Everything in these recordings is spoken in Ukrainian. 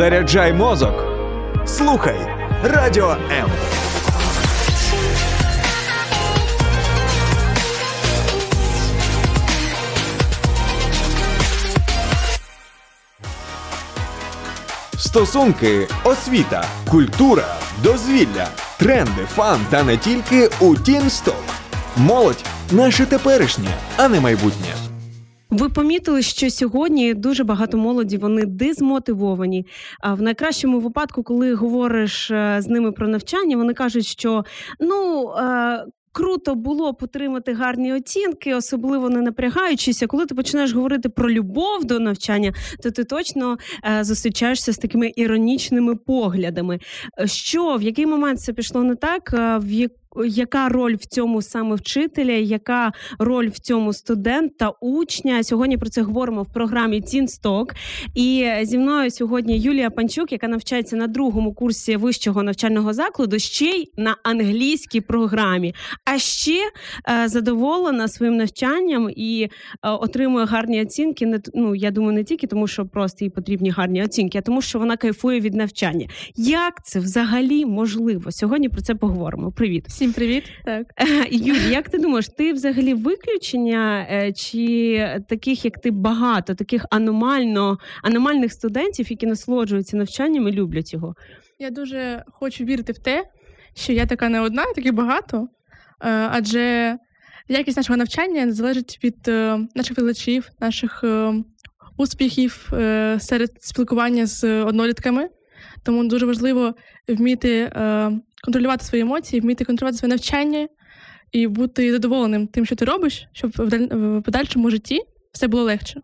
Заряджай мозок. Слухай Радіо М. Стосунки, освіта, культура, дозвілля, тренди, фан та не тільки у Тінсток. Молодь наше теперішнє, а не майбутнє. Ви помітили, що сьогодні дуже багато молоді вони дезмотивовані. А в найкращому випадку, коли говориш е, з ними про навчання, вони кажуть, що ну. Е, круто було б отримати гарні оцінки, особливо не напрягаючися. Коли ти починаєш говорити про любов до навчання, то ти точно е, зустрічаєшся з такими іронічними поглядами. Що в який момент це пішло не так? В як яка роль в цьому саме вчителя, яка роль в цьому студента, учня? Сьогодні про це говоримо в програмі Тінсток. І зі мною сьогодні Юлія Панчук, яка навчається на другому курсі вищого навчального закладу, ще й на англійській програмі, а ще е, задоволена своїм навчанням і е, отримує гарні оцінки. Ну я думаю, не тільки тому, що просто їй потрібні гарні оцінки, а тому, що вона кайфує від навчання. Як це взагалі можливо? Сьогодні про це поговоримо. Привіт. Всім привіт. Так Юлі, як ти думаєш, ти взагалі виключення е, чи таких, як ти багато, таких аномально аномальних студентів, які насолоджуються навчанням і люблять його? Я дуже хочу вірити в те, що я така не одна, таких багато, е, адже якість нашого навчання залежить від е, наших викладачів, наших успіхів серед спілкування з однолітками. Тому дуже важливо вміти контролювати свої емоції, вміти контролювати своє навчання і бути задоволеним тим, що ти робиш, щоб в подальшому житті все було легше.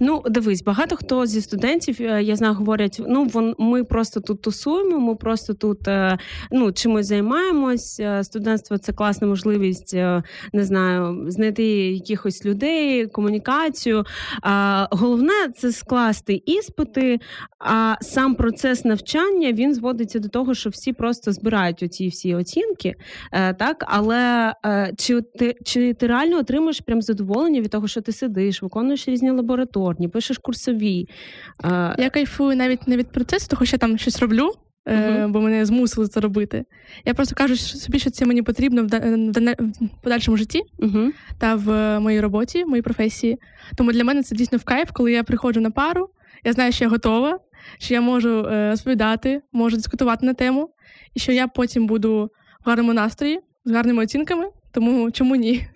Ну, дивись, багато хто зі студентів, е, я знаю, говорять: ну вон ми просто тут тусуємо, ми просто тут е, ну, чимось займаємось. Е, студентство це класна можливість, не знаю, знайти якихось людей, комунікацію. Головне це скласти іспити. А сам процес навчання він зводиться до того, що всі просто збирають оці всі оцінки. Так, але чи ти чи ти реально отримуєш прям задоволення від того, що ти сидиш, виконуєш різні лабораторні, пишеш курсові. Я кайфую навіть не від процесу, що я там щось роблю. Uh-huh. Бо мене змусили це робити. Я просто кажу собі, що це мені потрібно в подальшому житті uh-huh. та в моїй роботі, в моїй професії. Тому для мене це дійсно в кайф, коли я приходжу на пару, я знаю, що я готова, що я можу е, розповідати, можу дискутувати на тему, і що я потім буду в гарному настрої, з гарними оцінками, тому чому ні?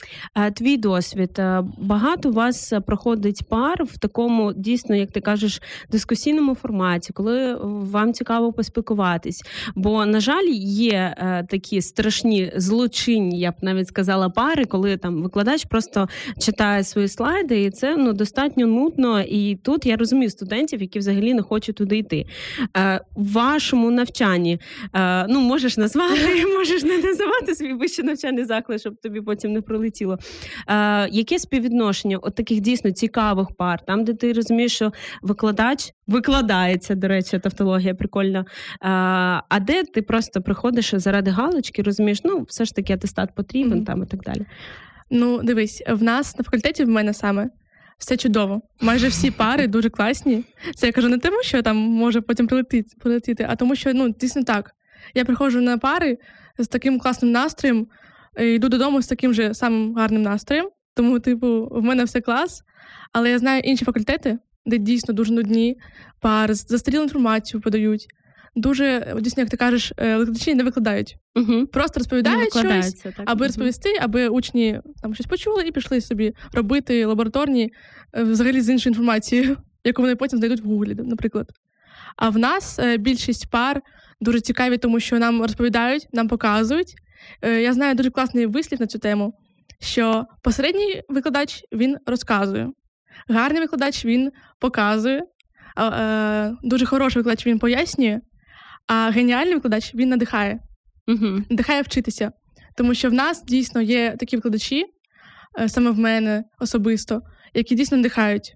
Твій досвід багато у вас проходить пар в такому дійсно, як ти кажеш, дискусійному форматі, коли вам цікаво поспілкуватись. Бо, на жаль, є е, такі страшні злочинні, я б навіть сказала, пари, коли там викладач просто читає свої слайди, і це ну достатньо нудно. І тут я розумію студентів, які взагалі не хочуть туди йти. Е, в вашому навчанні е, ну можеш назвати, можеш не називати свій вищий навчальний заклад щоб тобі потім не пролетіло. Е, Яке співвідношення от таких дійсно цікавих пар, там, де ти розумієш, що викладач викладається, до речі, тавтологія прикольна. Е, а де ти просто приходиш заради галочки, розумієш, ну все ж таки атестат потрібен mm-hmm. там і так далі. Ну, дивись, в нас на факультеті в мене саме. Все чудово. Майже всі пари дуже класні. Це я кажу не тому, що там може потім прилетіти, прилетіти, а тому, що ну дійсно так. Я приходжу на пари з таким класним настроєм, йду додому з таким же самим гарним настроєм, тому, типу, в мене все клас. Але я знаю інші факультети, де дійсно дуже нудні, пар, застарілу інформацію подають. Дуже дійсно, як ти кажеш, е, викладачі не викладають. Угу. Просто розповідають щось, так. аби розповісти, аби учні там щось почули і пішли собі робити лабораторні е, взагалі з іншою інформацією, яку вони потім знайдуть в Гуглі, наприклад. А в нас більшість пар дуже цікаві, тому що нам розповідають, нам показують, Е, я знаю дуже класний вислів на цю тему, що посередній викладач він розказує, гарний викладач він показує, е, дуже хороший викладач він пояснює, а геніальний викладач він надихає, угу. надихає вчитися. Тому що в нас дійсно є такі викладачі, е, саме в мене особисто, які дійсно надихають.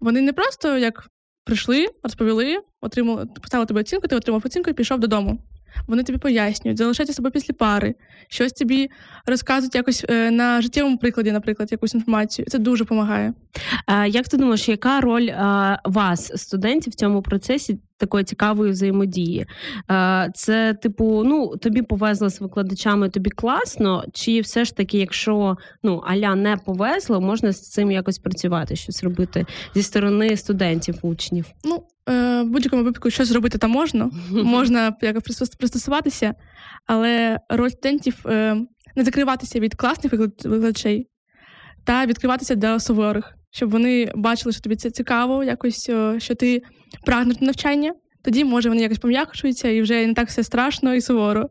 Вони не просто як прийшли, розповіли, отримали, поставили тобі оцінку, ти отримав оцінку і пішов додому. Вони тобі пояснюють, залишаються себе після пари, щось тобі розказують якось е, на життєвому прикладі, наприклад, якусь інформацію. Це дуже допомагає. А Як ти думаєш, яка роль а, вас, студентів, в цьому процесі такої цікавої взаємодії? А, Це, типу, ну тобі повезли з викладачами, тобі класно, чи все ж таки, якщо ну аля не повезло, можна з цим якось працювати, щось робити зі сторони студентів, учнів? Ну, в будь-якому випадку щось зробити там можна, можна якось пристосуватися, але роль студентів е, не закриватися від класних викладачей та відкриватися для суворих, щоб вони бачили, що тобі це цікаво, якось е, що ти прагнеш навчання. Тоді може вони якось пом'якшуються і вже не так все страшно і суворо.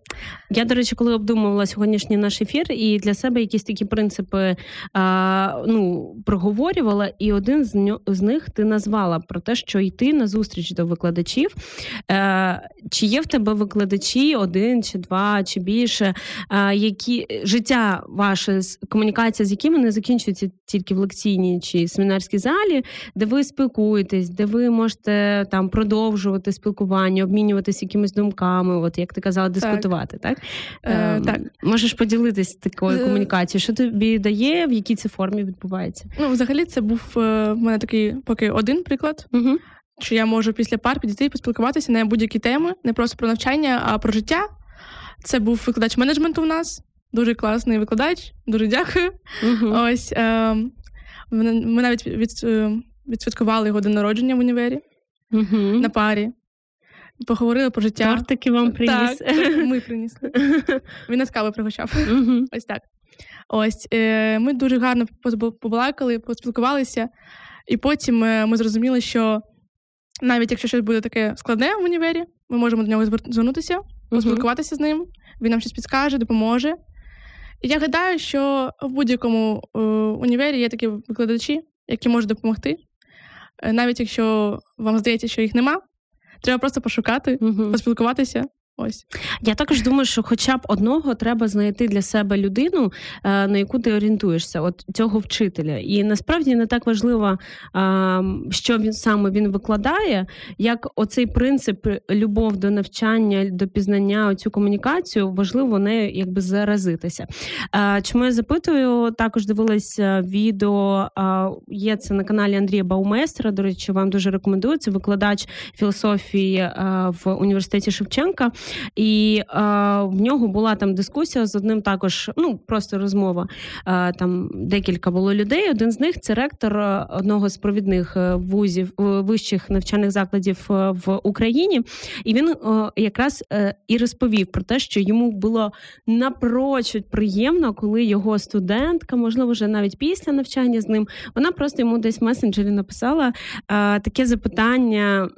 Я, до речі, коли обдумувала сьогоднішній наш ефір, і для себе якісь такі принципи а, ну, проговорювала, і один з, них ти назвала про те, що йти на зустріч до викладачів. Е, чи є в тебе викладачі один чи два, чи більше, а, які життя ваше, комунікація з якими не закінчується тільки в лекційній чи семінарській залі, де ви спілкуєтесь, де ви можете там продовжувати спілкування, обмінюватись якимись думками, от як ти казала, дискутувати, так? Е, Ем, так. Можеш поділитись такою Е, комунікацією, що тобі дає, в якій це формі відбувається? Ну, взагалі, це був е, в мене такий поки один приклад, Угу. що я можу після пар підійти і поспілкуватися на будь-які теми, не просто про навчання, а про життя. Це був викладач менеджменту в нас, дуже класний викладач, дуже дякую. Угу. Ось е, ми навіть від, е, відсвяткували його день народження в універі Угу. на парі. Поговорили про життя. Тортики вам приніс. Так, ми принесли. Він нас кави пригощав. Угу. Ось так. Ось е, ми дуже гарно побалакали, поспілкувалися, і потім е, ми зрозуміли, що навіть якщо щось буде таке складне в універі, ми можемо до нього звер- звернутися, поспілкуватися з ним. Він нам щось підскаже, допоможе. І я гадаю, що в будь-якому е, універі є такі викладачі, які можуть допомогти. Е, навіть якщо вам здається, що їх нема, треба просто пошукати, Угу. поспілкуватися. Ось. Я також думаю, що хоча б одного треба знайти для себе людину, е, на яку ти орієнтуєшся, от цього вчителя. І насправді не так важливо, що він саме він викладає, як оцей принцип любов до навчання, до пізнання, оцю комунікацію важливо нею якби заразитися. Е, Чому я запитую? Також дивилася відео. Є це на каналі Андрія Баумейстера. До речі, вам дуже рекомендую. Це викладач філософії е, в університеті Шевченка. І е, в нього була там дискусія з одним також, ну просто розмова. Е, там декілька було людей. Один з них це ректор е, одного з провідних е, вузів е, вищих навчальних закладів в Україні. І він е, якраз і розповів про те, що йому було напрочуд приємно, коли його студентка, можливо, вже навіть після навчання з ним, вона просто йому десь в месенджері написала таке запитання: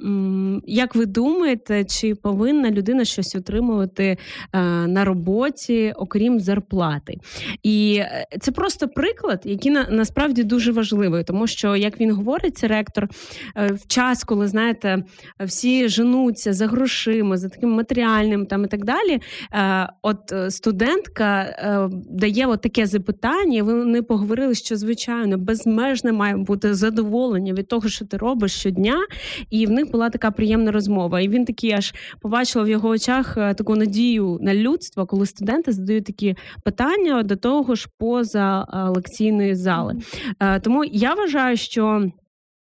як ви думаєте, чи повинна людина щось отримувати е, на роботі, окрім зарплати? І е, це просто приклад, який на, насправді дуже важливий, тому що, як він говорить, це ректор е, в час, коли знаєте, всі женуться за грошима, за таким матеріальним там і так далі. От студентка дає от таке запитання. Вони поговорили, що звичайно безмежне має бути задоволення від того, що ти робиш щодня. І в них була така приємна розмова. І він такий аж побачила в його очах е, таку надію на людство, коли студенти задають такі питання до того ж поза е, лекційної зали. Е, Тому я вважаю, що.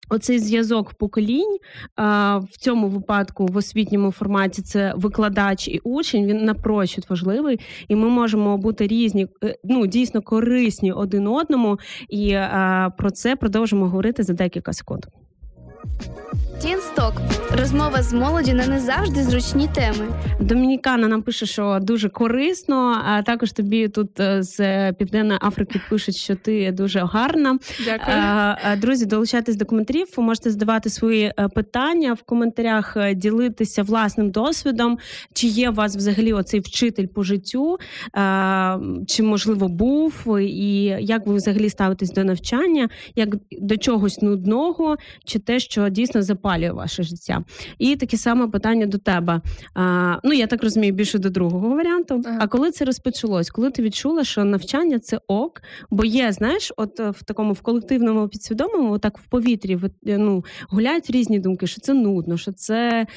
Оцей зв'язок поколінь в цьому випадку в освітньому форматі це викладач і учень. Він напрочуд важливий, і ми можемо бути різні, ну дійсно корисні один одному. І про це продовжимо говорити за декілька секунд. Тінсток розмова з молоді на не завжди зручні теми. Домінікана нам пише, що дуже корисно. А також тобі тут е, з Південної Африки пишуть, що ти дуже гарна. Дякую. Друзі, долучайтесь до коментарів. Ви можете задавати свої е, питання в коментарях, е, ділитися власним досвідом. Чи є у вас взагалі оцей вчитель по життю, чи можливо був, і як ви взагалі ставитесь до навчання, як до чогось нудного, чи те, що дійсно запалює запалює ваше життя. І таке саме питання до тебе. А, Ну я так розумію, більше до другого варіанту. Ага. А коли це розпочалось? Коли ти відчула, що навчання це ок, бо є, знаєш, от е, в такому в колективному підсвідомому, отак в повітрі в- е, ну, гуляють різні думки, що це нудно, що це.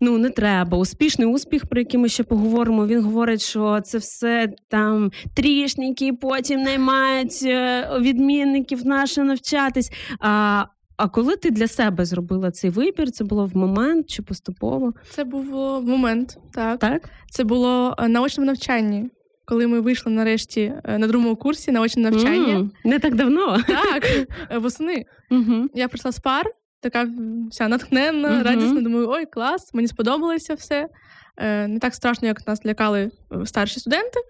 Ну, не треба. Успішний успіх, про який ми ще поговоримо. Він говорить, що це все там трішники, потім наймають е, відмінників наше навчатись. А, а коли ти для себе зробила цей вибір, це було в момент чи поступово? Це був в момент, так. Так? Це було е, на очному навчанні, коли ми вийшли нарешті е, на другому курсі на очне навчання. mm, не так давно. Так, восени. Mm-hmm. Я прийшла з пар, така вся натхненна, Мгм. радісна. Думаю, ой, клас, мені сподобалося все. Е, Не так страшно, як нас лякали е, старші студенти.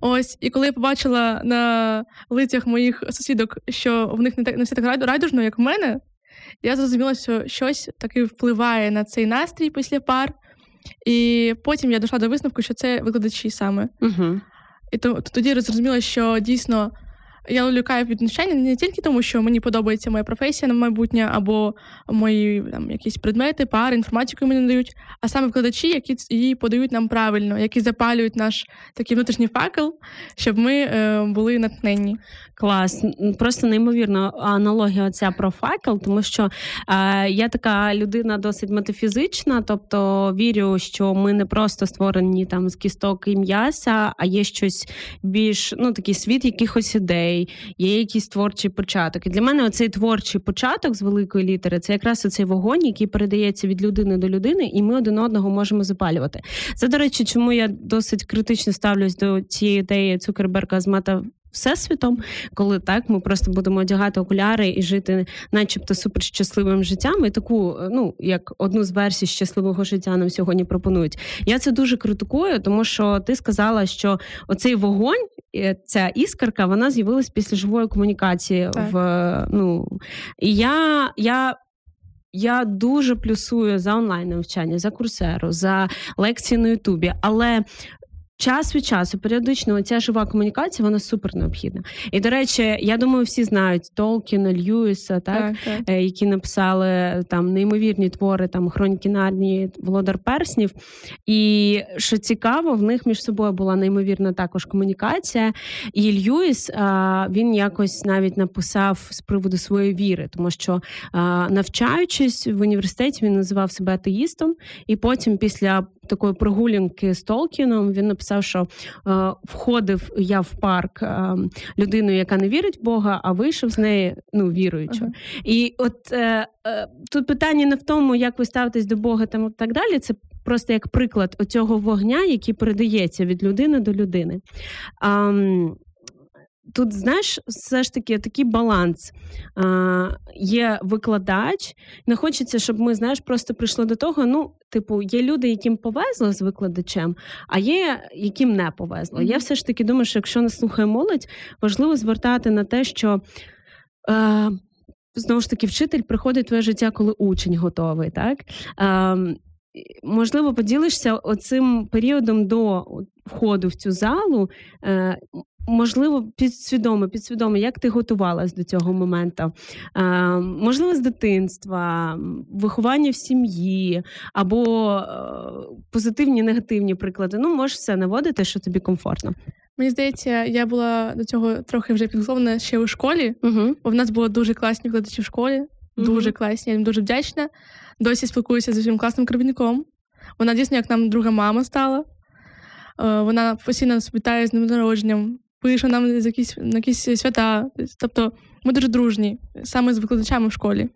Ось, і коли я побачила на лицях моїх сусідок, що в них не так не все так райдужно, як в мене, я зрозуміла, що щось таки впливає на цей настрій після пар. І потім я дійшла до висновку, що це викладачі саме. Угу. І то, тоді зрозуміла, що дійсно я лякаю від навчання не тільки тому, що мені подобається моя професія на майбутнє, або мої там якісь предмети, пари, інформацію, мені надають, а саме викладачі, які її подають нам правильно, які запалюють наш такий внутрішній факел, щоб ми е, були натхненні. Клас, просто неймовірна аналогія оця про факел, тому що е, я така людина досить метафізична, тобто вірю, що ми не просто створені там з кісток і м'яса, а є щось більш ну такий світ якихось ідей, є якийсь творчий початок. І для мене оцей творчий початок з великої літери це якраз оцей вогонь, який передається від людини до людини, і ми один одного можемо запалювати. Це, до речі, чому я досить критично ставлюсь до цієї ідеї Цукерберга з мета. Всесвітом, коли так ми просто будемо одягати окуляри і жити, начебто, суперщасливим життям, і таку, ну як одну з версій щасливого життя нам сьогодні пропонують. Я це дуже критикую, тому що ти сказала, що оцей вогонь, е, ця іскорка, вона з'явилась після живої комунікації. Так. В ну і я. я я дуже плюсую за онлайн навчання, за курсеру, за лекції на Ютубі, але час від часу, періодично, ця жива комунікація, вона супер необхідна. І до речі, я думаю, всі знають Толкіна, Льюіса, так, так. е, які написали там неймовірні твори, там хроніки Нарнії, Володар Перснів. І що цікаво, в них між собою була неймовірна також комунікація. І Льюіс він якось навіть написав з приводу своєї віри, тому що навчаючись в університеті, він називав себе атеїстом, і потім після. Такої прогулянки з Толкіном він написав, що е, входив я в парк е, людиною, яка не вірить в Бога, а вийшов з неї ну віруючи. Ага. І от е, е, тут питання не в тому, як ви ставитесь до Бога там і так далі. Це просто як приклад оцього вогня, який передається від людини до людини. А, Тут, знаєш, все ж таки такий баланс. А, Є викладач, не хочеться, щоб ми, знаєш, просто прийшли до того. Ну, типу, є люди, яким повезло з викладачем, а є яким не повезло. Мгм. Я все ж таки думаю, що якщо нас слухає молодь, важливо звертати на те, що. Е, Знову ж таки, вчитель приходить в твоє життя, коли учень готовий, так? Ем, можливо, поділишся оцим періодом до входу в цю залу. Е, можливо, підсвідомо, підсвідомо, як ти готувалась до цього моменту? Е, можливо, з дитинства, виховання в сім'ї або е, позитивні, негативні приклади. Ну, можеш все наводити, що тобі комфортно. Мені здається, я була до цього трохи вже підготовлена ще у школі, Угу. бо в нас було дуже класні викладачі в школі. Дуже класні, я їм дуже вдячна. Досі спілкуюся зі своїм класним керівником. Вона дійсно як нам друга мама стала. Е, Вона постійно нас вітає з днем народженням, пише нам якісь, на якісь свята. Тобто ми дуже дружні саме з викладачами в школі.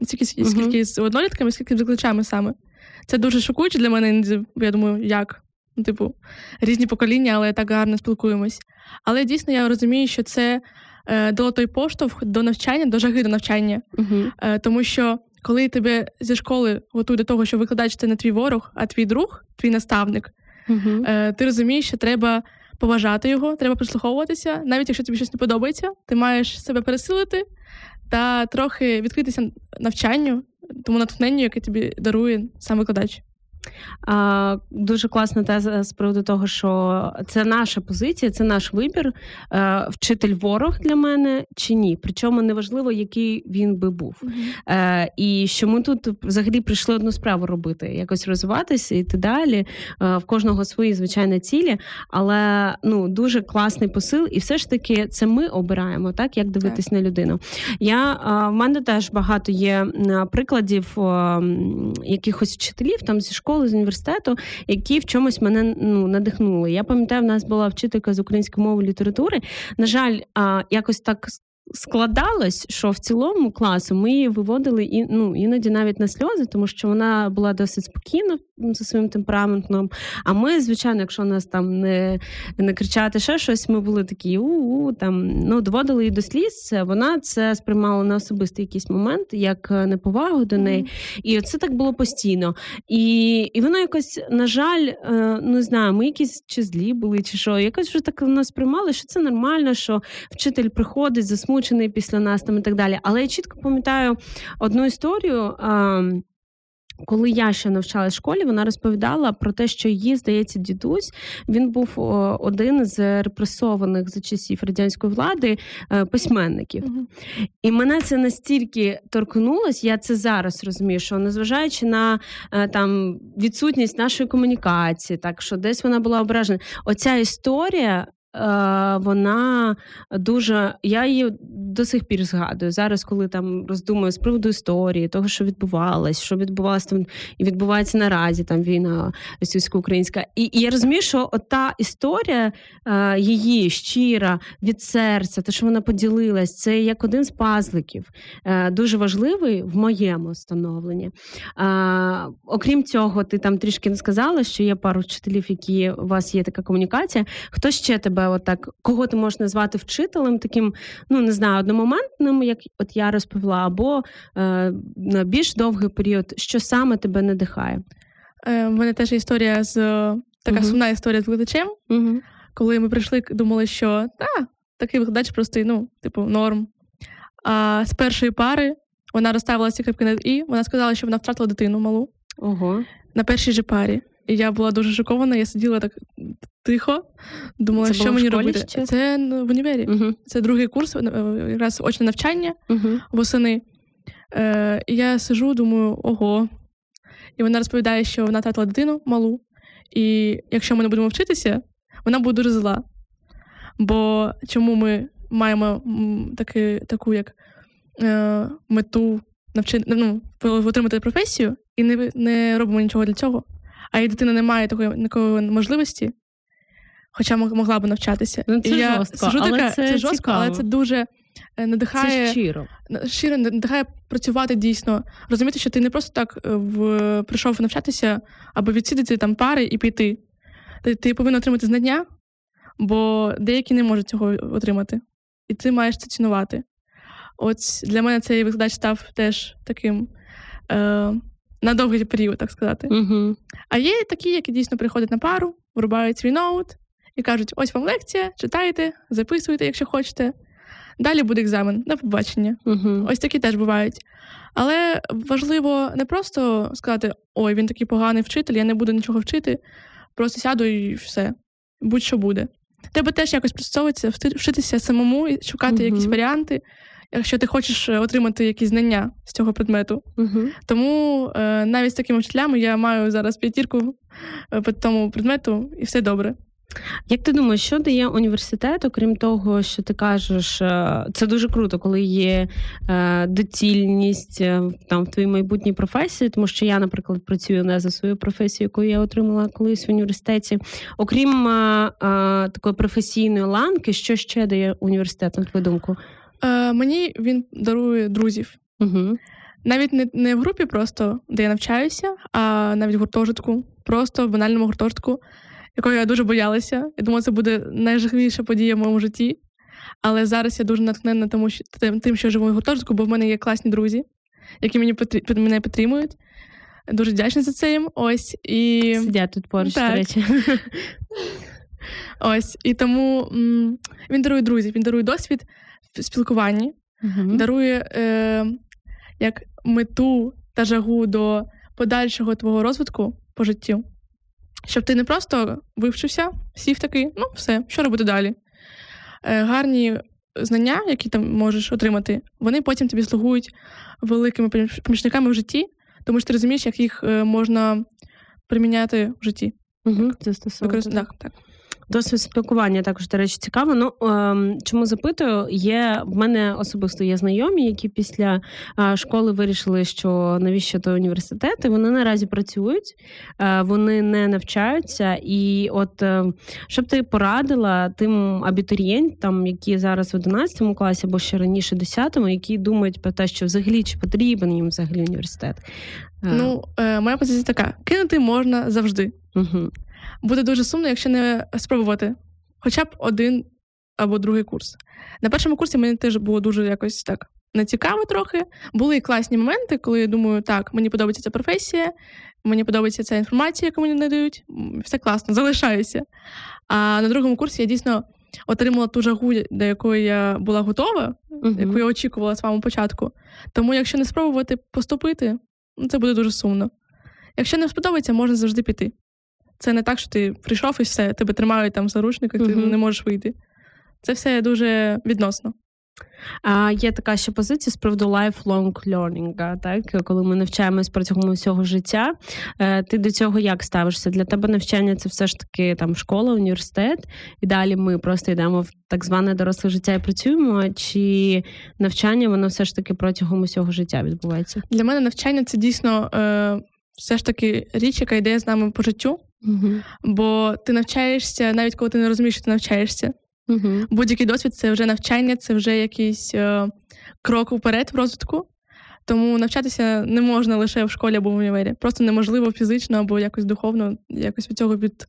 Мгм. скільки з однолітками, скільки з викладачами саме. Це дуже шокуюче для мене. Я думаю, як? Ну, типу, різні покоління, але так гарно спілкуємось. Але дійсно я розумію, що це е, дало той поштовх до навчання, до жаги до навчання. Угу. Е, тому що коли тебе зі школи готують до того, що викладач це не твій ворог, а твій друг, твій наставник, е, ти розумієш, що треба поважати його, треба прислуховуватися. Навіть якщо тобі щось не подобається, ти маєш себе пересилити та трохи відкритися навчанню, тому натхненню, яке тобі дарує сам викладач. А, Дуже класна теза з приводу того, що це наша позиція, це наш вибір. Е, Вчитель ворог для мене чи ні. Причому неважливо, який він би був. Е, І що ми тут взагалі прийшли одну справу робити, якось розвиватися, йти далі. Е, В кожного свої звичайні цілі, але ну дуже класний посил, і все ж таки це ми обираємо, так як дивитись так. на людину. Я в мене теж багато є прикладів е, якихось вчителів там зі школи, з університету, які в чомусь мене ну надихнули. Я пам'ятаю, в нас була вчителька з української мови літератури. На жаль, якось так складалось, що в цілому класу ми її виводили і ну іноді навіть на сльози, тому що вона була досить спокійна за своїм темпераментом. А ми, звичайно, якщо нас там не не кричати ще щось, ми були такі у-у, там ну доводили її до сліз. Вона це сприймала на особистий якийсь момент, як е, неповагу до неї. І це так було постійно. І і воно якось, на жаль, е, не знаю, ми якісь чи злі були, чи що, якось вже так воно сприймали, що це нормально, що вчитель приходить засмучений, засмучений після нас там і так далі. Але я чітко пам'ятаю одну історію. Коли я ще навчалась в школі, вона розповідала про те, що її, здається, дідусь він був один з репресованих за часів радянської влади е, письменників. uh І мене це настільки торкнулось, я це зараз розумію, що незважаючи на е, там відсутність нашої комунікації, так що десь вона була ображена. Оця історія вона дуже. Я її до сих пір згадую. Зараз, коли там роздумую з приводу історії, того, що відбувалось, що відбувалося там і відбувається наразі там війна російсько-українська. І, і я розумію, що та історія е, її щира від серця, те, що вона поділилась, це як один з пазликів, е, дуже важливий в моєму становленні. Окрім цього, ти там трішки не сказала, що є пару вчителів, які у вас є така комунікація. Хто ще тебе? Тебе отак, кого ти можеш назвати вчителем, таким, ну не знаю, одномоментним, як от я розповіла, або е, на більш довгий період, що саме тебе надихає? Е, У мене теж історія з така uh сумна історія з викладачем. uh Коли ми прийшли, думали, що та, такий викладач простий, ну, типу, норм. А з першої пари вона розставила ці крипки на і, вона сказала, що вона втратила дитину малу Ого. на першій же парі. І я була дуже шокована, я сиділа так тихо, думала, це що мені робити. Ще? Це ну, в універі. Угу. Це другий курс, е, якраз очне навчання угу. восени. Е, І я сижу, думаю, ого. І вона розповідає, що вона тратила дитину малу, і якщо ми не будемо вчитися, вона буде дуже зла. Бо чому ми маємо таки, таку як е, мету навчити ну, отримати професію і не не робимо нічого для цього? А її дитина не має такої такої можливості, хоча могла б навчатися. Ну, Це я жорстко, сижу але така, це, це жорстко, цікаво. але це дуже е, надихає Це щиро. щиро надихає працювати дійсно, розуміти, що ти не просто так е, в прийшов навчатися або відсідати там пари і піти. Ти, ти повинен отримати знання, бо деякі не можуть цього отримати. І ти маєш це цінувати. От для мене цей викладач став теж таким е, на довгий період, так сказати. Угу. А є такі, які дійсно приходять на пару, врубають свій ноут і кажуть: ось вам лекція, читайте, записуйте, якщо хочете. Далі буде екзамен на побачення. Угу. Ось такі теж бувають. Але важливо не просто сказати: ой, він такий поганий вчитель, я не буду нічого вчити, просто сяду і все. Будь-що буде. Треба теж якось пристосовуватися, вчитися самому і шукати угу. якісь варіанти, якщо ти хочеш е, отримати якісь знання з цього предмету. Угу. Тому е, навіть з такими вчителями я маю зараз п'ятірку е, по тому предмету, і все добре. Як ти думаєш, що дає університет, окрім того, що ти кажеш, е, це дуже круто, коли є доцільність там в твоїй майбутній професії, тому що я, наприклад, працюю не за свою професію, яку я отримала колись в університеті. Окрім а, такої професійної ланки, що ще дає університет, на твою думку? Е, Мені він дарує друзів. Угу. Навіть не не в групі, просто де я навчаюся, а навіть в гуртожитку, просто в банальному гуртожитку, якого я дуже боялася. Я думала, це буде найжахливіша подія в моєму житті. Але зараз я дуже натхнена тому, що тим, що я живу в гуртожитку, бо в мене є класні друзі, які мені під мене підтримують. Дуже вдячна за це їм. Ось і сидять тут поруч, до речі. Ось і тому м- він дарує друзів, він дарує досвід в спілкуванні, uh дарує е, як мету та жагу до подальшого твого розвитку, по життю. Щоб ти не просто вивчився, сів такий, ну все, що робити далі. Е, гарні знання, які там можеш отримати, вони потім тобі слугують великими помічниками в житті, тому що ти розумієш, як їх е, можна приміняти в житті. Угу, стосовно. Так, так. Досвід спілкування також, до речі, цікаво. Ну ем, чому запитую? Є в мене особисто є знайомі, які після е, школи вирішили, що навіщо то університети. Вони наразі працюють, е, вони не навчаються. І от е, щоб ти порадила тим абітурієнтам, які зараз в 11 класі або ще раніше 10, які думають про те, що взагалі чи потрібен їм взагалі університет. Ну, е, моя позиція така: кинути можна завжди. Угу буде дуже сумно, якщо не спробувати хоча б один або другий курс. На першому курсі мені теж було дуже якось так нецікаво трохи. Були і класні моменти, коли я думаю, так, мені подобається ця професія, мені подобається ця інформація, яку мені надають. Все класно, залишаюся. А на другому курсі я дійсно отримала ту жагу, до якої я була готова, uh-huh. яку я очікувала з самого початку. Тому, якщо не спробувати поступити, ну, це буде дуже сумно. Якщо не сподобається, можна завжди піти. Це не так, що ти прийшов і все, тебе тримають там заручники, ти uh-huh. не можеш вийти. Це все дуже відносно. А Є така ще позиція з приводу lifelong learning, так коли ми навчаємось протягом усього життя. Е, ти до цього як ставишся? Для тебе навчання це все ж таки там школа, університет, і далі ми просто йдемо в так зване доросле життя і працюємо. Чи навчання воно все ж таки протягом усього життя відбувається? Для мене навчання це дійсно е, все ж таки річ, яка йде з нами по життю. Угу. Бо ти навчаєшся, навіть коли ти не розумієш, що ти навчаєшся. Угу. Будь-який досвід це вже навчання, це вже якийсь е, крок вперед в розвитку. Тому навчатися не можна лише в школі або в універі. Просто неможливо фізично або якось духовно, якось від цього від,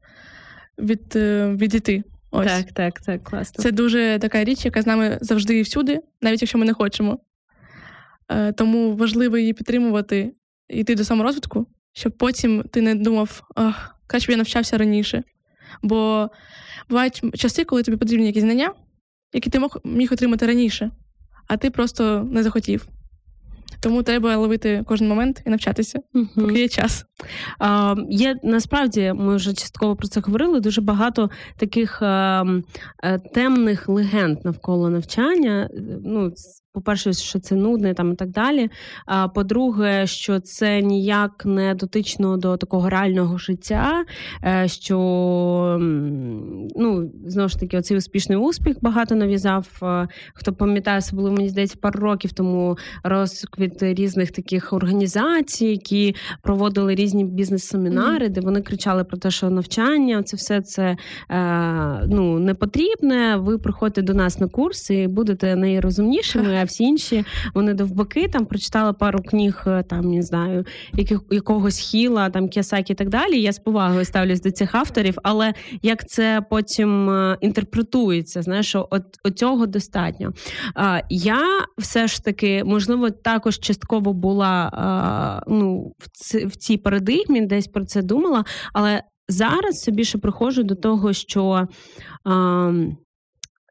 від, е, відійти. Ось. Так, так, так, класно. Це дуже така річ, яка з нами завжди і всюди, навіть якщо ми не хочемо. Е, тому важливо її підтримувати, йти до саморозвитку, щоб потім ти не думав, ах, краще б я навчався раніше. Бо бувають часи, коли тобі потрібні якісь знання, які ти мог, міг отримати раніше, а ти просто не захотів. Тому треба ловити кожен момент і навчатися, угу. поки є час. А, Є насправді, ми вже частково про це говорили. Дуже багато таких а, а, темних легенд навколо навчання. Ну, по-перше, що це нудне там і так далі. А по-друге, що це ніяк не дотично до такого реального життя, е, що ну, знову ж таки, оцей успішний успіх багато нав'язав. Е, хто пам'ятає, це було, мені здається, пару років тому розквіт різних таких організацій, які проводили різні бізнес-семінари, mm-hmm. де вони кричали про те, що навчання це все це е, ну, не потрібне. Ви приходите до нас на курси і будете найрозумнішими а всі інші вони довбаки там прочитала пару книг, е, там не знаю, яких якогось хіла, там Кіосакі і так далі. Я з повагою ставлюсь до цих авторів, але як це потім е, інтерпретується, знаєш, що от, от цього достатньо. А, Я все ж таки, можливо, також частково була а, ну, в, в цій парадигмі, десь про це думала, але зараз все більше приходжу до того, що. А,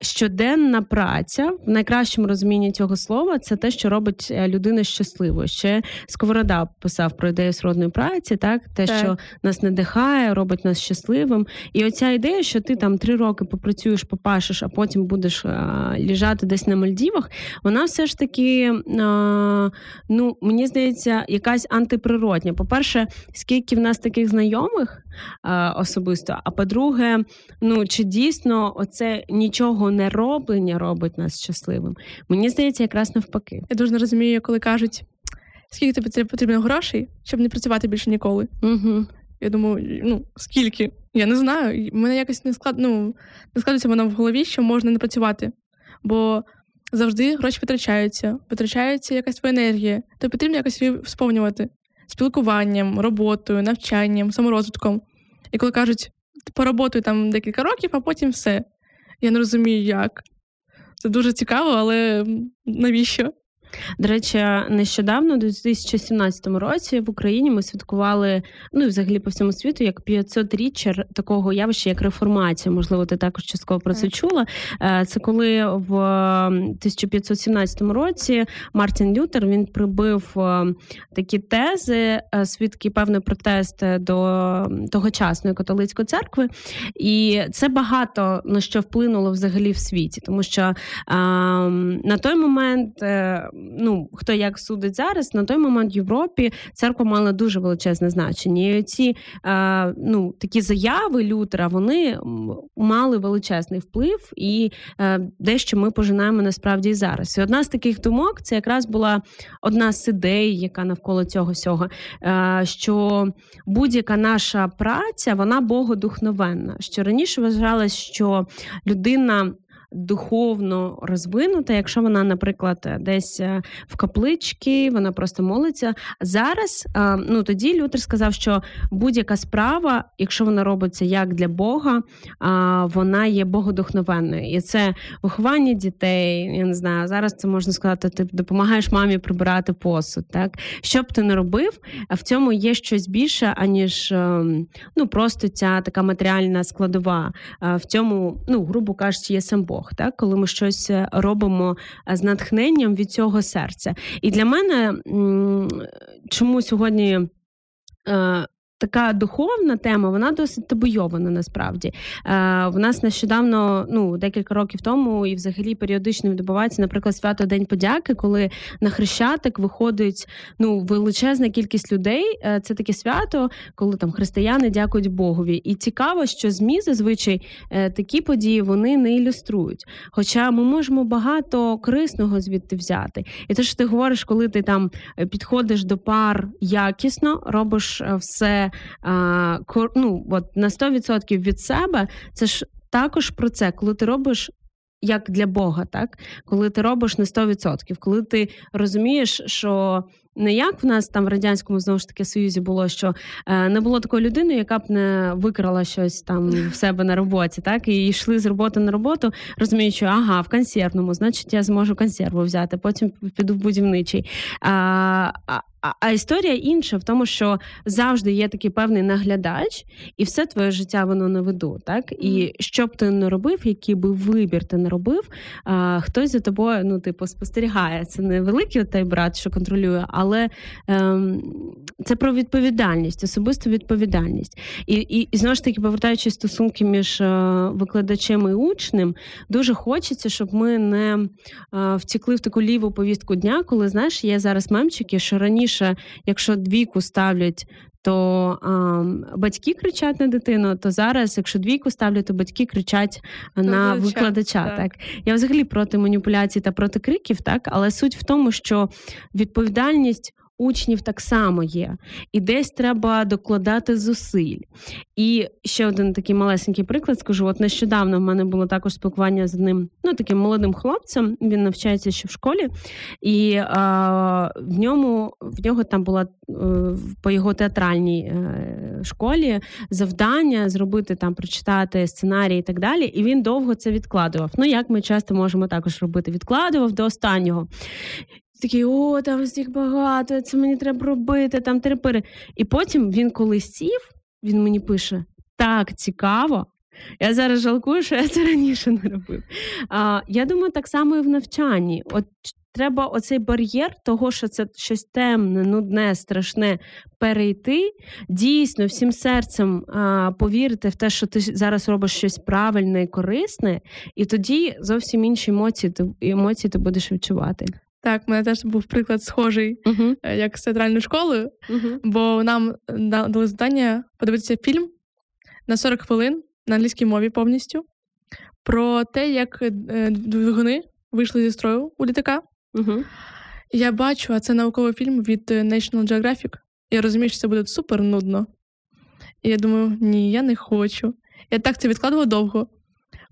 Щоденна праця в найкращому розумінні цього слова це те, що робить е, людину щасливою. Ще Сковорода писав про ідею сродної праці, так те, так. що нас надихає, робить нас щасливим. І оця ідея, що ти там три роки попрацюєш, попашеш, а потім будеш а, ліжати десь на Мальдівах, вона все ж таки, а, ну мені здається, якась антиприродня. По-перше, скільки в нас таких знайомих особисто, а по-друге, ну чи дійсно оце нічого не роблення робить нас щасливим. Мені здається, якраз навпаки. Я дуже не розумію, коли кажуть, скільки тобі потрібно грошей, щоб не працювати більше ніколи. Угу. Я думаю, ну скільки? Я не знаю. У мене якось не склад... ну, не складається воно в голові, що можна не працювати. Бо завжди гроші витрачаються, витрачається якась твоя енергія. То потрібно якось її сповнювати спілкуванням, роботою, навчанням, саморозвитком. І коли кажуть, поработуй там декілька років, а потім все. Я не розумію, як. Це дуже цікаво, але навіщо? До речі, нещодавно, у 2017 році, в Україні ми святкували, ну і взагалі по всьому світу, як 500-річчя такого явища, як реформація. Можливо, ти також частково про це чула. Е, це коли в 1517 році Мартін Лютер він прибив е, такі тези, е, свідки певний протест до тогочасної католицької церкви, і це багато на що вплинуло взагалі в світі, тому що на той момент ну хто як судить зараз, на той момент в Європі церква мала дуже величезне значення. І ці е, ну, такі заяви Лютера вони мали величезний вплив, і е, дещо ми пожинаємо насправді і зараз. І одна з таких думок це якраз була одна з ідей, яка навколо цього всього, е, що будь-яка наша праця вона богодухновенна. Що раніше вважалось, що людина духовно розвинута, якщо вона, наприклад, десь е, в капличці, вона просто молиться. Зараз е, ну тоді Лютер сказав, що будь-яка справа, якщо вона робиться як для Бога, вона є богодухновенною. І це виховання дітей. Я не знаю, зараз це можна сказати, ти допомагаєш мамі прибирати посуд. Так що б ти не робив, в цьому є щось більше, аніж ем, ну просто ця така матеріальна складова. В цьому, ну грубо кажучи, є сам Бог. Бог, так коли ми щось е, робимо е, з натхненням від цього серця. І для мене чому сьогодні. Така духовна тема, вона досить табуйована насправді. Е, В нас нещодавно, ну декілька років тому, і взагалі періодично відбувається, наприклад, свято День подяки, коли на хрещатик виходить ну величезна кількість людей. Е, це таке свято, коли там християни дякують Богові. І цікаво, що змі зазвичай е, такі події вони не ілюструють. Хоча ми можемо багато корисного звідти взяти. І те, що ти говориш, коли ти там е, підходиш до пар якісно, робиш е, все ну, от на 100% від себе, це ж також про це, коли ти робиш. Як для Бога, так коли ти робиш на 100%, коли ти розумієш, що не як в нас там в радянському знову ж таки союзі було, що е, не було такої людини, яка б не викрала щось там в себе на роботі, так і йшли з роботи на роботу, розуміючи, ага, в консервному, значить, я зможу консерву взяти, потім піду в будівничий. А, а історія інша в тому, що завжди є такий певний наглядач, і все твоє життя воно на виду. Так і що б ти не робив, який би вибір ти не робив, а, хтось за тобою, ну типу, спостерігає. Це не великий той брат, що контролює, але ем, це про відповідальність, особисту відповідальність. І, і, і знову ж таки, повертаючись стосунки між е, викладачем і учнем, дуже хочеться, щоб ми не е, втекли в таку ліву повістку дня, коли знаєш, є зараз мемчики, що раніше, якщо двійку ставлять. То а, батьки кричать на дитину, то зараз, якщо двійку ставлять, то батьки кричать на викладача. Так. так я взагалі проти маніпуляцій та проти криків, так але суть в тому, що відповідальність учнів так само є, і десь треба докладати зусиль. І ще один такий малесенький приклад скажу: от нещодавно в мене було також спілкування з одним ну таким молодим хлопцем. Він навчається ще в школі, і а, в ньому в нього там була е, по його театральній е, школі завдання зробити там, прочитати сценарій і так далі. І він довго це відкладував. Ну як ми часто можемо також робити, відкладував до останнього такий, о, там всіх багато, це мені треба робити, там терпири. І потім він коли сів, він мені пише: так цікаво. Я зараз жалкую, що я це раніше не робив. А, Я думаю, так само і в навчанні. От Треба оцей бар'єр того, що це щось темне, нудне, страшне перейти. Дійсно, всім серцем а, повірити в те, що ти зараз робиш щось правильне і корисне, і тоді зовсім інші емоції емоції ти будеш відчувати. Так, у мене теж був приклад схожий, uh-huh. як з театральною школою, uh-huh. бо нам дали завдання подивитися фільм на 40 хвилин на англійській мові повністю про те, як е, двигуни вийшли зі строю у літака. Uh-huh. Я бачу, а це науковий фільм від е, National Geographic. Я розумію, що це буде супер нудно. І я думаю, ні, я не хочу. Я так це відкладувала довго.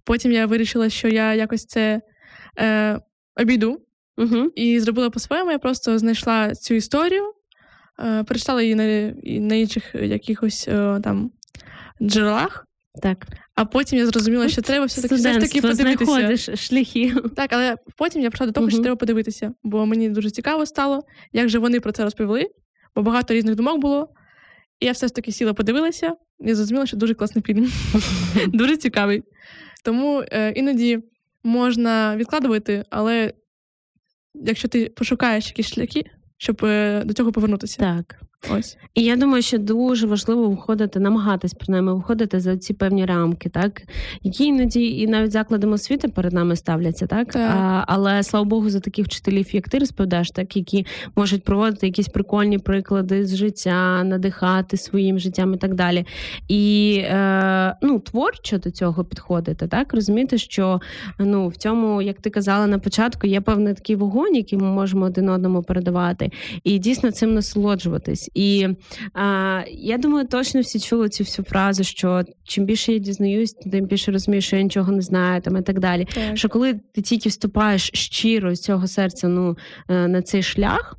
Потім я вирішила, що я якось це е, обійду. Угу. І зробила по-своєму. Я просто знайшла цю історію, е, прочитала її на на інших якихось е, там джерелах, Так. А потім я зрозуміла, що треба все таки все ж таки подивитися. шляхи. Так, але потім я прийшла до того, Мгм. що треба подивитися, бо мені дуже цікаво стало, як же вони про це розповіли, бо багато різних думок було. І я все ж таки сіла, подивилася, і зрозуміла, що дуже класний фільм. дуже цікавий. Тому е, іноді можна відкладувати, але якщо ти пошукаєш якісь шляхи, щоб е, до цього повернутися. Так. Ось. І я думаю, що дуже важливо виходити, намагатись принаймні виходити за ці певні рамки, так які іноді і навіть закладами освіти перед нами ставляться, так, Так. А, але слава Богу, за таких вчителів, як ти розповідаєш, так які можуть проводити якісь прикольні приклади з життя, надихати своїм життям і так далі. І е, ну, творчо до цього підходити, так розуміти, що ну в цьому, як ти казала на початку, є певний такий вогонь, який ми можемо один одному передавати, і дійсно цим насолоджуватись. І а, я думаю, точно всі чули цю всю фразу, що чим більше я дізнаюсь, тим більше розумію, що я нічого не знаю, там і так далі. Так. Що коли ти тільки вступаєш щиро з цього серця ну, е, на цей шлях.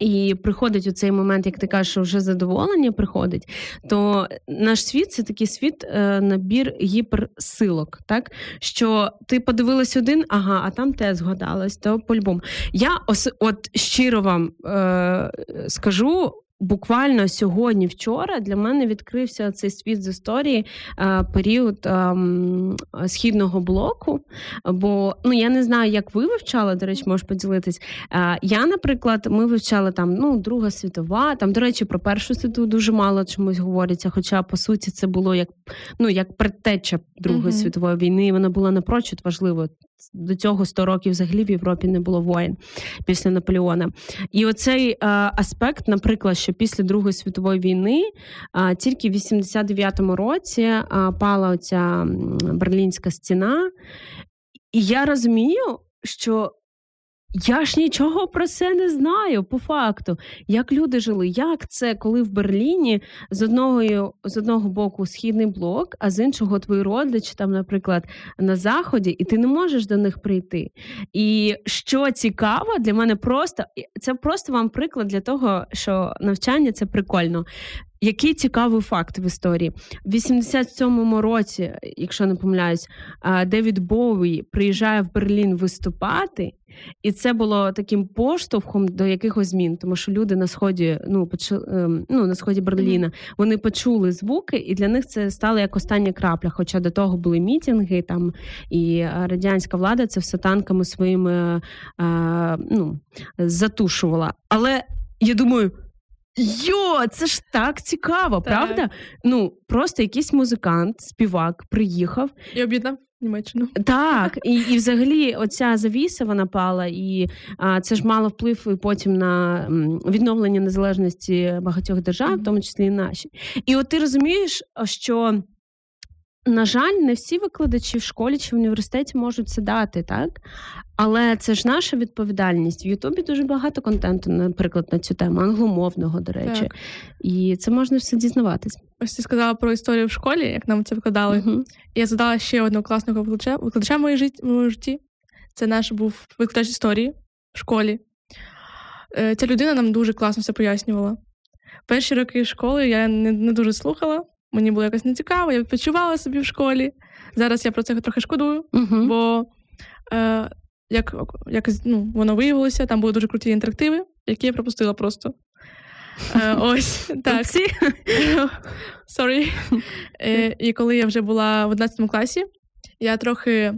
І приходить у цей момент, як ти кажеш, що вже задоволення приходить, то наш світ це такий світ, е, набір гіперсилок, так що ти подивилась один, ага, а там те згадалось, то по-любому. Я ос- от щиро вам е, скажу. Буквально сьогодні, вчора, для мене відкрився цей світ з історії е, період ем, східного блоку. Бо ну я не знаю, як ви вивчали, до речі, можеш поділитись. Е, я, наприклад, ми вивчали там ну, Друга світова. Там, до речі, про Першу світову дуже мало чомусь говориться. Хоча по суті це було як ну як предтеча Другої Мгм. світової війни. і Вона була напрочуд важливою. До цього 100 років взагалі в Європі не було воїн після Наполеона. І оцей е, аспект, наприклад, що після Другої світової війни тільки в 89-му році пала оця берлінська стіна, і я розумію, що я ж нічого про це не знаю по факту. Як люди жили? Як це, коли в Берліні з одного, з одного боку східний блок, а з іншого твої родичі, там, наприклад, на заході, і ти не можеш до них прийти. І що цікаво для мене просто це просто вам приклад для того, що навчання це прикольно. Який цікавий факт в історії в 87-му році, якщо не помиляюсь, Девід Боуі приїжджає в Берлін виступати, і це було таким поштовхом до якихось змін, тому що люди на сході, ну почу, ем, ну на сході Берліна, вони почули звуки, і для них це стало як остання крапля. Хоча до того були мітинги, там і е, радянська влада це все танками своїми е, ну, затушувала. Але я думаю. Йо, це ж так цікаво, Так. правда? Ну просто якийсь музикант, співак приїхав, І об'єднав Німеччину. так, і, і взагалі, оця завіса вона пала, і а, це ж мало вплив і потім на відновлення незалежності багатьох держав, в тому числі і наші. І от ти розумієш, що. На жаль, не всі викладачі в школі чи в університеті можуть це дати, так? Але це ж наша відповідальність. В Ютубі дуже багато контенту, наприклад, на цю тему, англомовного, до речі. Так. І це можна все дізнаватись. Ось ти сказала про історію в школі, як нам це викладали. Мгм. Я задала ще одного класного викладача, викладача в жит- в моєму житті. Це наш був викладач історії в школі. Е, Ця людина нам дуже класно все пояснювала. Перші роки школи я не, не дуже слухала, мені було якось нецікаво, я відпочивала собі в школі. Зараз я про це трохи шкодую, Мгм. бо е, як, як ну, воно виявилося, там були дуже круті інтерактиви, які я пропустила просто. Е, ось так. Sorry. Е, і коли я вже була в 11 класі, я трохи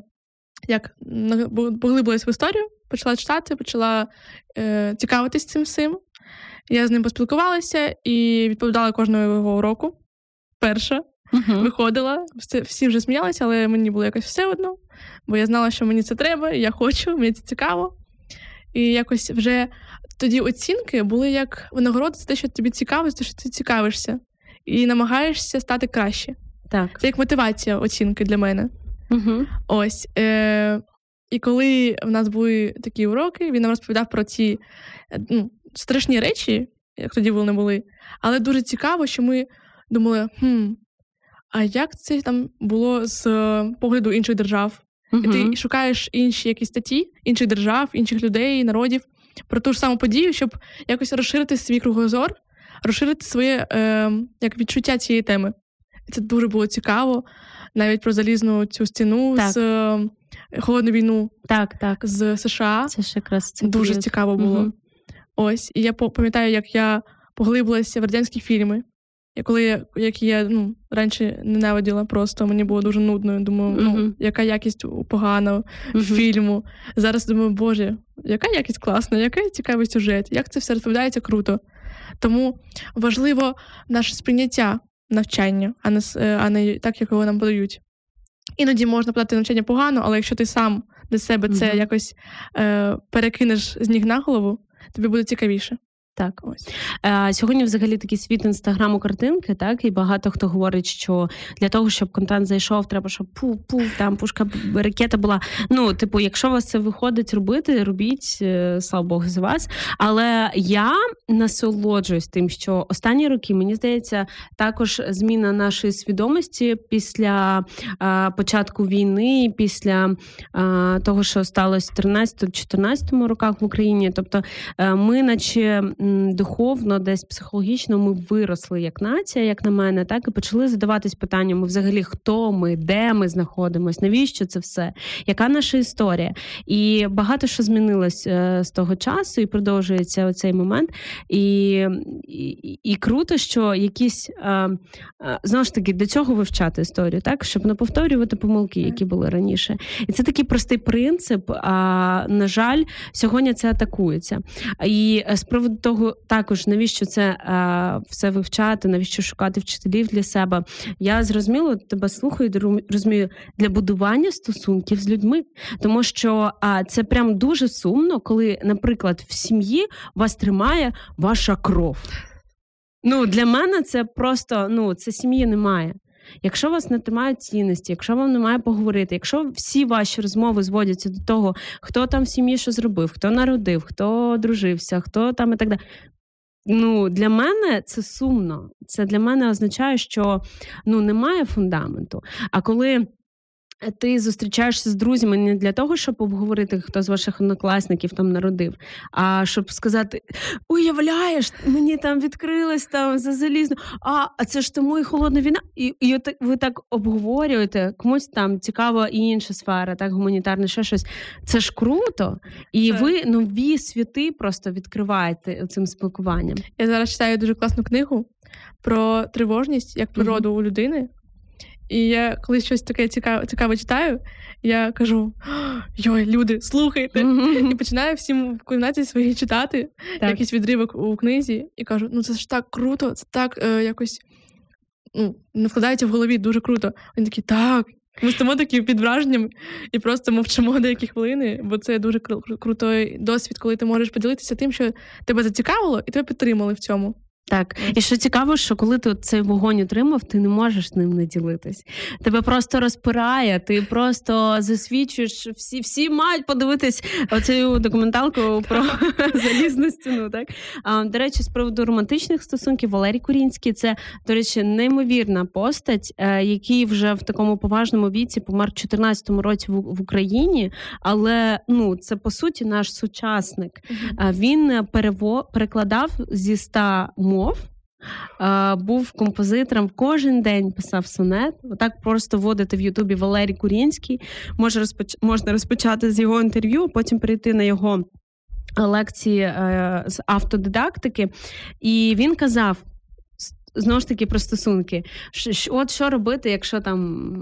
як на- поглибилась в історію, почала читати, почала е, цікавитись цим всім. Я з ним поспілкувалася і відповідала кожного його уроку. Перша Мгм. виходила, всі, вже сміялися, але мені було якось все одно, бо я знала, що мені це треба, я хочу, мені це цікаво. І якось вже тоді оцінки були як винагорода за те, що тобі цікаво, за те, що ти цікавишся, і намагаєшся стати краще. Так. Це як мотивація оцінки для мене. Угу. Ось. Е- і коли в нас були такі уроки, він нам розповідав про ці е, ну, страшні речі, як тоді вони були. Але дуже цікаво, що ми думали, хм, а як це там було з е, погляду інших держав? І ти шукаєш інші якісь статті інших держав, інших людей, народів про ту ж саму подію, щоб якось розширити свій кругозор, розширити своє е, як відчуття цієї теми. І це дуже було цікаво. Навіть про залізну цю стіну Так. з е, холодну війну Так, так. з США. Це ж якраз це Дуже період. цікаво було. Мгм. Ось, і я пам'ятаю, як я поглибилася в радянські фільми. І коли я, які я ну, раніше ненавиділа просто, мені було дуже нудно. Я Думаю, ну, Мгм. яка якість поганого Мгм. фільму. Зараз думаю, боже, яка якість класна, який цікавий сюжет, як це все розповідається круто. Тому важливо наше сприйняття навчання, а не, е, а не так, як його нам подають. Іноді можна подати навчання погано, але якщо ти сам для себе це Мгм. якось е, перекинеш з ніг на голову, тобі буде цікавіше. Так. Ось. Е, Сьогодні взагалі такий світ інстаграму картинки, так і багато хто говорить, що для того, щоб контент зайшов, треба, щоб пуф-пуф, там пушка ракета була. Ну, типу, якщо вас це виходить робити, робіть, е, слава Богу, за вас. Але я насолоджуюсь тим, що останні роки, мені здається, також зміна нашої свідомості після е, початку війни, після е, того, що сталося в 13-14 роках в Україні. Тобто, е, ми, наче духовно, десь психологічно, ми виросли як нація, як на мене, так і почали задаватись питаннями взагалі, хто ми, де ми знаходимося, навіщо це все, яка наша історія? І багато що змінилось е, з того часу, і продовжується оцей момент. І, і, і круто, що якісь е, е, знову ж таки для цього вивчати історію, так щоб не повторювати помилки, які були раніше. І це такий простий принцип. А на жаль, сьогодні це атакується. І з приводу того, також навіщо це е, все вивчати, навіщо шукати вчителів для себе. Я зрозуміло тебе слухаю, розумію для будування стосунків з людьми, тому що а, це прям дуже сумно, коли, наприклад, в сім'ї вас тримає ваша кров. Ну, для мене це просто ну, це сім'ї немає. Якщо вас не тримають цінності, якщо вам немає поговорити, якщо всі ваші розмови зводяться до того, хто там в сім'ї що зробив, хто народив, хто дружився, хто там і так далі. Ну, для мене це сумно. Це для мене означає, що ну, немає фундаменту. А коли ти зустрічаєшся з друзями не для того, щоб обговорити, хто з ваших однокласників там народив, а щоб сказати: уявляєш, мені там відкрилось там за залізно, а, а це ж тому і холодна війна. І, і от ви так обговорюєте, комусь там цікава і інша сфера, так, гуманітарна, ще щось. Це ж круто. І Так. ви нові світи просто відкриваєте цим спілкуванням. Я зараз читаю дуже класну книгу про тривожність як природу у людини. І я коли щось таке цікаве, цікаве читаю, я кажу: йой, люди, слухайте! І починаю всім в кімнаті своїй читати Так. якийсь відривок у книзі, і кажу: ну це ж так круто, це так е, якось ну, не вкладається в голові дуже круто. Вони такі, так. Ми стоїмо такі під враженням і просто мовчимо деякі хвилини, бо це дуже кру- кру- крутий досвід, коли ти можеш поділитися тим, що тебе зацікавило, і тебе підтримали в цьому. Так, і що цікаво, що коли ти цей вогонь отримав, ти не можеш ним не ділитись. Тебе просто розпирає, ти просто засвідчуєш. Всі всі мають подивитись оцю документалку про залізну стіну. Так а, до речі, з приводу романтичних стосунків, Валерій Курінський це, до речі, неймовірна постать, е, який вже в такому поважному віці помер в 14-му році в, Україні. Але ну це по суті наш сучасник. Він е, перево... перекладав зі ста мов. А, Був композитором кожен день писав сонет. Отак просто вводити в Ютубі Валерій Курінський. Може розпоч... можна розпочати з його інтерв'ю, а потім перейти на його лекції е, з автодидактики. І він казав. Знову ж таки про стосунки. От що робити, якщо там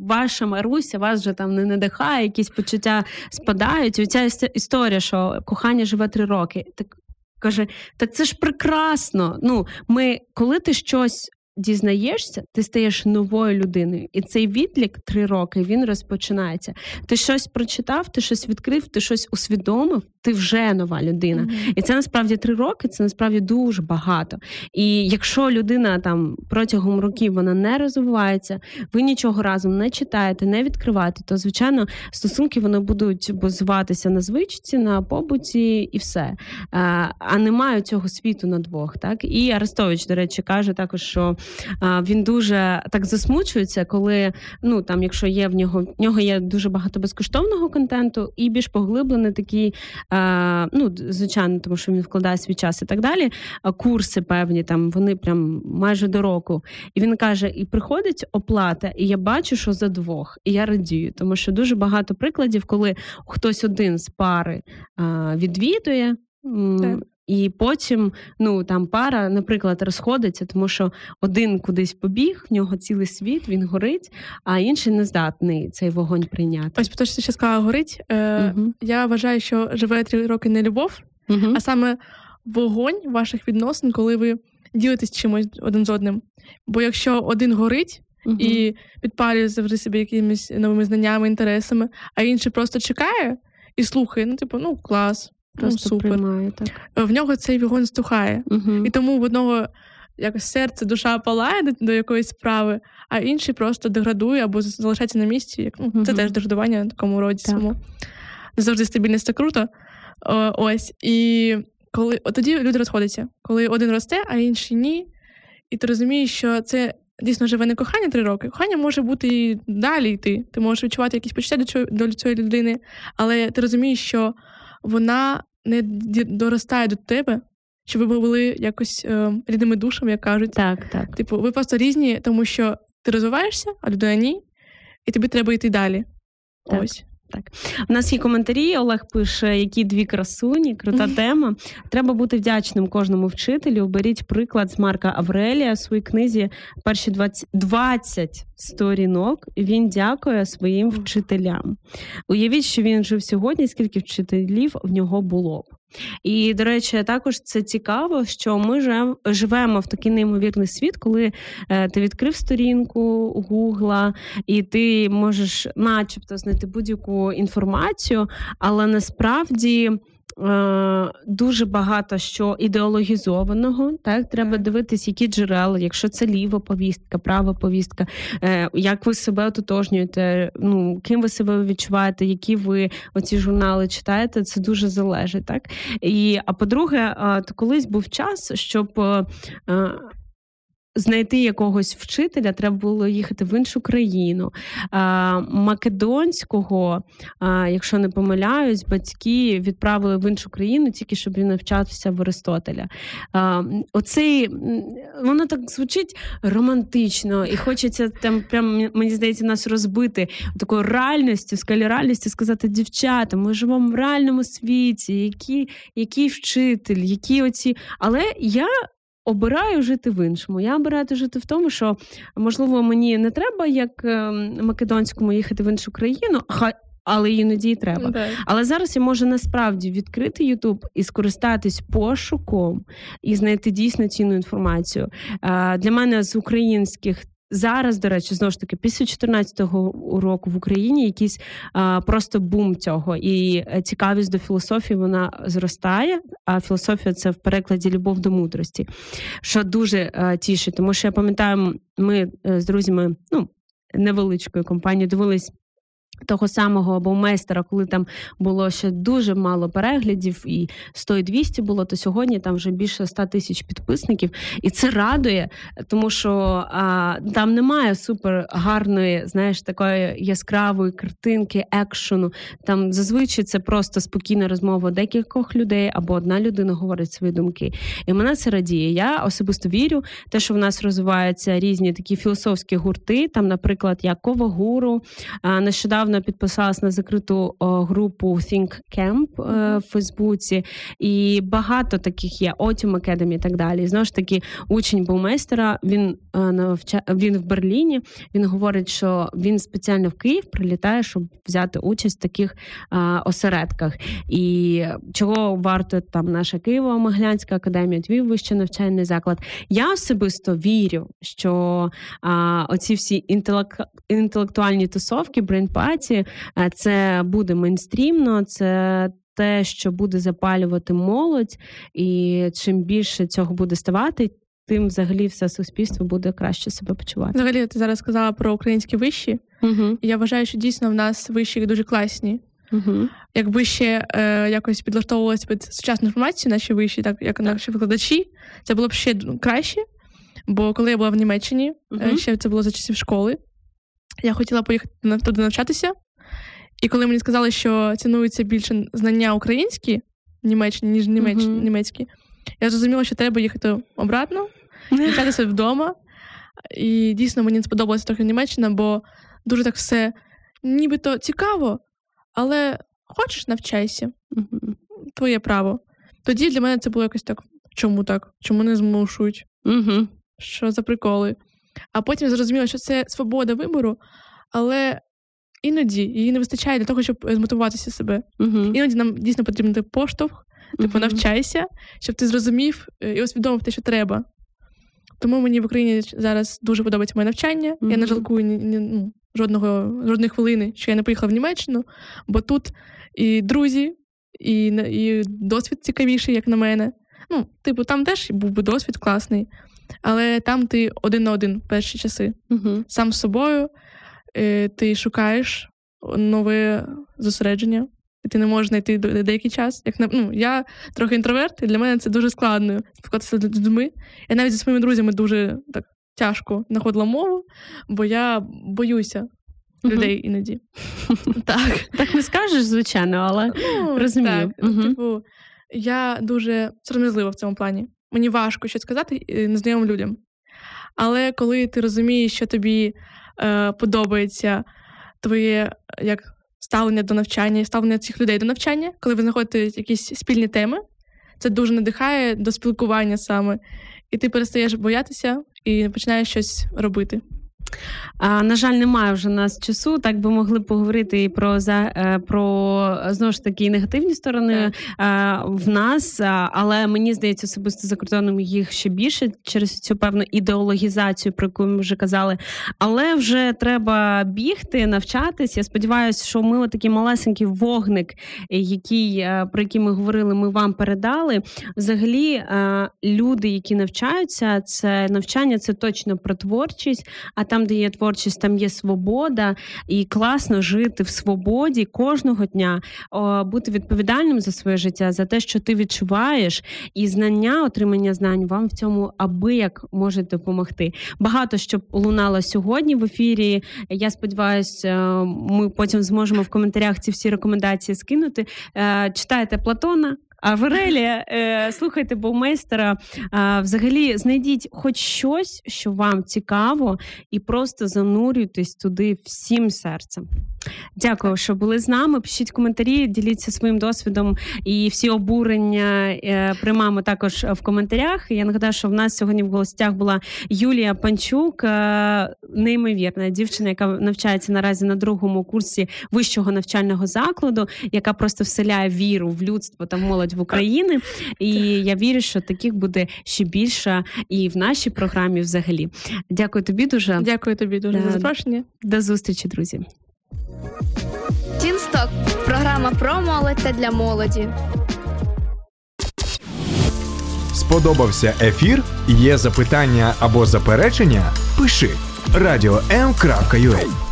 ваша Маруся вас вже там не надихає, якісь почуття спадають. І Ця історія, що кохання живе три роки. Так каже, так це ж прекрасно. Ну, ми, коли ти щось дізнаєшся, ти стаєш новою людиною. І цей відлік три роки він розпочинається. Ти щось прочитав, ти щось відкрив, ти щось усвідомив, ти вже нова людина. І це насправді три роки, це насправді дуже багато. І якщо людина там протягом років вона не розвивається, ви нічого разом не читаєте, не відкриваєте, то звичайно стосунки вони будуть базуватися на звичці, на побуті і все. Е, А немає цього світу на двох. Так і Арестович, до речі, каже також, що він дуже так засмучується, коли ну там, якщо є в нього в нього є дуже багато безкоштовного контенту і більш поглиблений такий, ну звичайно, тому що він вкладає свій час і так далі. Курси певні там вони прям майже до року. І він каже: і приходить оплата, і я бачу, що за двох, і я радію, тому що дуже багато прикладів, коли хтось один з пари відвідує. І потім ну там пара, наприклад, розходиться, тому що один кудись побіг, в нього цілий світ, він горить, а інший не здатний цей вогонь прийняти. Ось те, що ти ще сказала, горить. Е, Мгм. Я вважаю, що живе три роки не любов, Мгм. а саме вогонь ваших відносин, коли ви ділитесь чимось один з одним. Бо якщо один горить Мгм. і підпалює завжди себе якимись новими знаннями, інтересами, а інший просто чекає і слухає, ну, типу, ну клас, просто ну, супер. приймає так. Е, В нього цей вогонь стухає. Мгм. І тому в одного якось серце, душа палає до, до якоїсь справи, а інший просто деградує або залишається на місці. Як, ну, Це Мгм. теж деградування на такому роді Так. самому. Не завжди стабільність це круто. О, ось. І коли от тоді люди розходяться, коли один росте, а інший ні. І ти розумієш, що це дійсно живе не кохання три роки. Кохання може бути і далі йти. Ти можеш відчувати якісь почуття до цієї людини, але ти розумієш, що вона не доростає до тебе, щоб ви були якось е, рідними душами, як кажуть. Так, так. Типу, ви просто різні, тому що ти розвиваєшся, а людина ні, і тобі треба йти далі. Так. Ось. У нас є коментарі. Олег пише, які дві красуні, крута тема. Треба бути вдячним кожному вчителю. Беріть приклад з Марка Аврелія у своїй книзі перші 20, 20 сторінок. Він дякує своїм вчителям. Уявіть, що він жив сьогодні, скільки вчителів в нього було б. І, до речі, також це цікаво, що ми живемо в такий неймовірний світ, коли е, ти відкрив сторінку Гугла, і ти можеш, начебто, знайти будь-яку інформацію, але насправді. Е, Дуже багато що ідеологізованого, так? Треба дивитись, які джерела, якщо це ліва повістка, права повістка, е, як ви себе ототожнюєте, ну ким ви себе відчуваєте, які ви оці журнали читаєте, це дуже залежить, так? І а по-друге, то колись був час, щоб е, знайти якогось вчителя, треба було їхати в іншу країну. Македонського, якщо не помиляюсь, батьки відправили в іншу країну, тільки щоб він навчався в Аристотеля. А, Оцей воно так звучить романтично, і хочеться там, прям мені здається, нас розбити такою реальністю, скалі реальністю, сказати, дівчата, ми живемо в реальному світі, які, який вчитель, які оці. Але я обираю жити в іншому. Я обираю жити в тому, що можливо мені не треба, як ем, македонському, їхати в іншу країну, але іноді і треба. Так. Але зараз я можу насправді відкрити Ютуб і скористатись пошуком і знайти дійсно цінну інформацію. Е, Для мене з українських. Зараз, до речі, знову ж таки, після 14-го року в Україні якийсь а, просто бум цього, і е, цікавість до філософії вона зростає. А філософія це в перекладі любов до мудрості, що дуже а, тішить. Тому що я пам'ятаю, ми е, з друзями, ну невеличкою компанією дивились. Того самого баумейстера, коли там було ще дуже мало переглядів, і 100 і 200 було, то сьогодні там вже більше 100 тисяч підписників, і це радує, тому що а, там немає супер гарної, знаєш, такої яскравої картинки, екшену. Там зазвичай це просто спокійна розмова декількох людей, або одна людина говорить свої думки. І мене це радіє. Я особисто вірю, те, що в нас розвиваються різні такі філософські гурти. Там, наприклад, як Кова Гуру. А, Нещодавно підписалась на закриту групу Think Camp е, в Фейсбуці, і багато таких є Otium Academy і так далі. І знову ж таки, учень баумейстера, він е, він в Берліні. Він говорить, що він спеціально в Київ прилітає, щоб взяти участь в таких е, осередках. І чого варто там наша Києво-Могилянська академія, твій вищий навчальний заклад. Я особисто вірю, що а, оці всі інтелек... інтелектуальні тусовки, брейнпаті, а, це буде мейнстрімно, це. Те, що буде запалювати молодь, і чим більше цього буде ставати, тим взагалі все суспільство буде краще себе почувати. Взагалі, ти зараз сказала про українські вищі. І я вважаю, що дійсно в нас вищі дуже класні. Угу. Якби ще е, якось підлаштовувалися під сучасну інформацію, наші вищі, так як наші викладачі, це було б ще краще. Бо коли я була в Німеччині, е, ще це було за часів школи, я хотіла поїхати туди навчатися. І коли мені сказали, що цінуються більше знання українські в Німеччині, ніж німеч... Мгм. німецькі, я зрозуміла, що треба їхати обратно, навчатися вдома. І дійсно мені сподобалася трохи Німеччина, бо дуже так все нібито цікаво, але хочеш навчайся, Мгм. твоє право. Тоді для мене це було якось так. Чому так? Чому не змушують? Мгм. Що за приколи? А потім зрозуміла, що це свобода вибору, але іноді її не вистачає для того, щоб е, змотивуватися себе. Мгм. Іноді нам дійсно потрібен поштовх, типу Мгм. навчайся, щоб ти зрозумів е, і усвідомив те, що треба. Тому мені в Україні зараз дуже подобається моє навчання. Я не жалкую ні, ні, ну, жодного, жодної хвилини, що я не поїхала в Німеччину, бо тут і друзі, і, і досвід цікавіший, як на мене. Ну, типу, там теж був би досвід класний, але там ти один на один перші часи. Мгм. Сам з собою е, ти шукаєш нове зосередження, і ти не можеш знайти деякий час. Як ну, я трохи інтроверт, і для мене це дуже складно спілкуватися з людьми. Я навіть зі своїми друзями дуже так тяжко знаходила мову, бо я боюся людей іноді. Так. Так не скажеш, звичайно, але Ну, Розумію. Так, Мгм. типу, я дуже сором'язлива в цьому плані. Мені важко щось сказати е, незнайомим людям. Але коли ти розумієш, що тобі е, подобається твоє е, як ставлення до навчання, і ставлення цих людей до навчання, коли ви знаходите якісь спільні теми, це дуже надихає до спілкування саме. І ти перестаєш боятися і починаєш щось робити. А, на жаль, немає вже нас часу. Так би могли поговорити і про за е, про знову ж таки негативні сторони е, в нас, а, але мені здається, особисто за кордоном їх ще більше через цю певну ідеологізацію, про яку ми вже казали. Але вже треба бігти, навчатись. Я сподіваюся, що ми отакий малесенький вогник, який е, про який ми говорили, ми вам передали. Взагалі, е, люди, які навчаються, це навчання, це точно про творчість. А там, де є творчість, там є свобода, і класно жити в свободі кожного дня, бути відповідальним за своє життя, за те, що ти відчуваєш, і знання, отримання знань вам в цьому аби як може допомогти. Багато що лунало сьогодні в ефірі. Я сподіваюся, ми потім зможемо в коментарях ці всі рекомендації скинути. Е, Читайте Платона. А Верелія, е, слухайте Бовмейстера. Е, взагалі, знайдіть хоч щось, що вам цікаво, і просто занурюйтесь туди всім серцем. Дякую, що були з нами. Пишіть коментарі, діліться своїм досвідом і всі обурення е, приймаємо також в коментарях. Я нагадаю, що в нас сьогодні в гостях була Юлія Панчук, е, неймовірна дівчина, яка навчається наразі на другому курсі вищого навчального закладу, яка просто вселяє віру в людство та молодь в Україні. І я вірю, що таких буде ще більше і в нашій програмі взагалі. Дякую тобі дуже. Дякую тобі дуже за запрошення. До зустрічі, друзі. Тінсток програма про молодь та для молоді. Сподобався ефір? Є запитання або заперечення? Пиши радіом.ua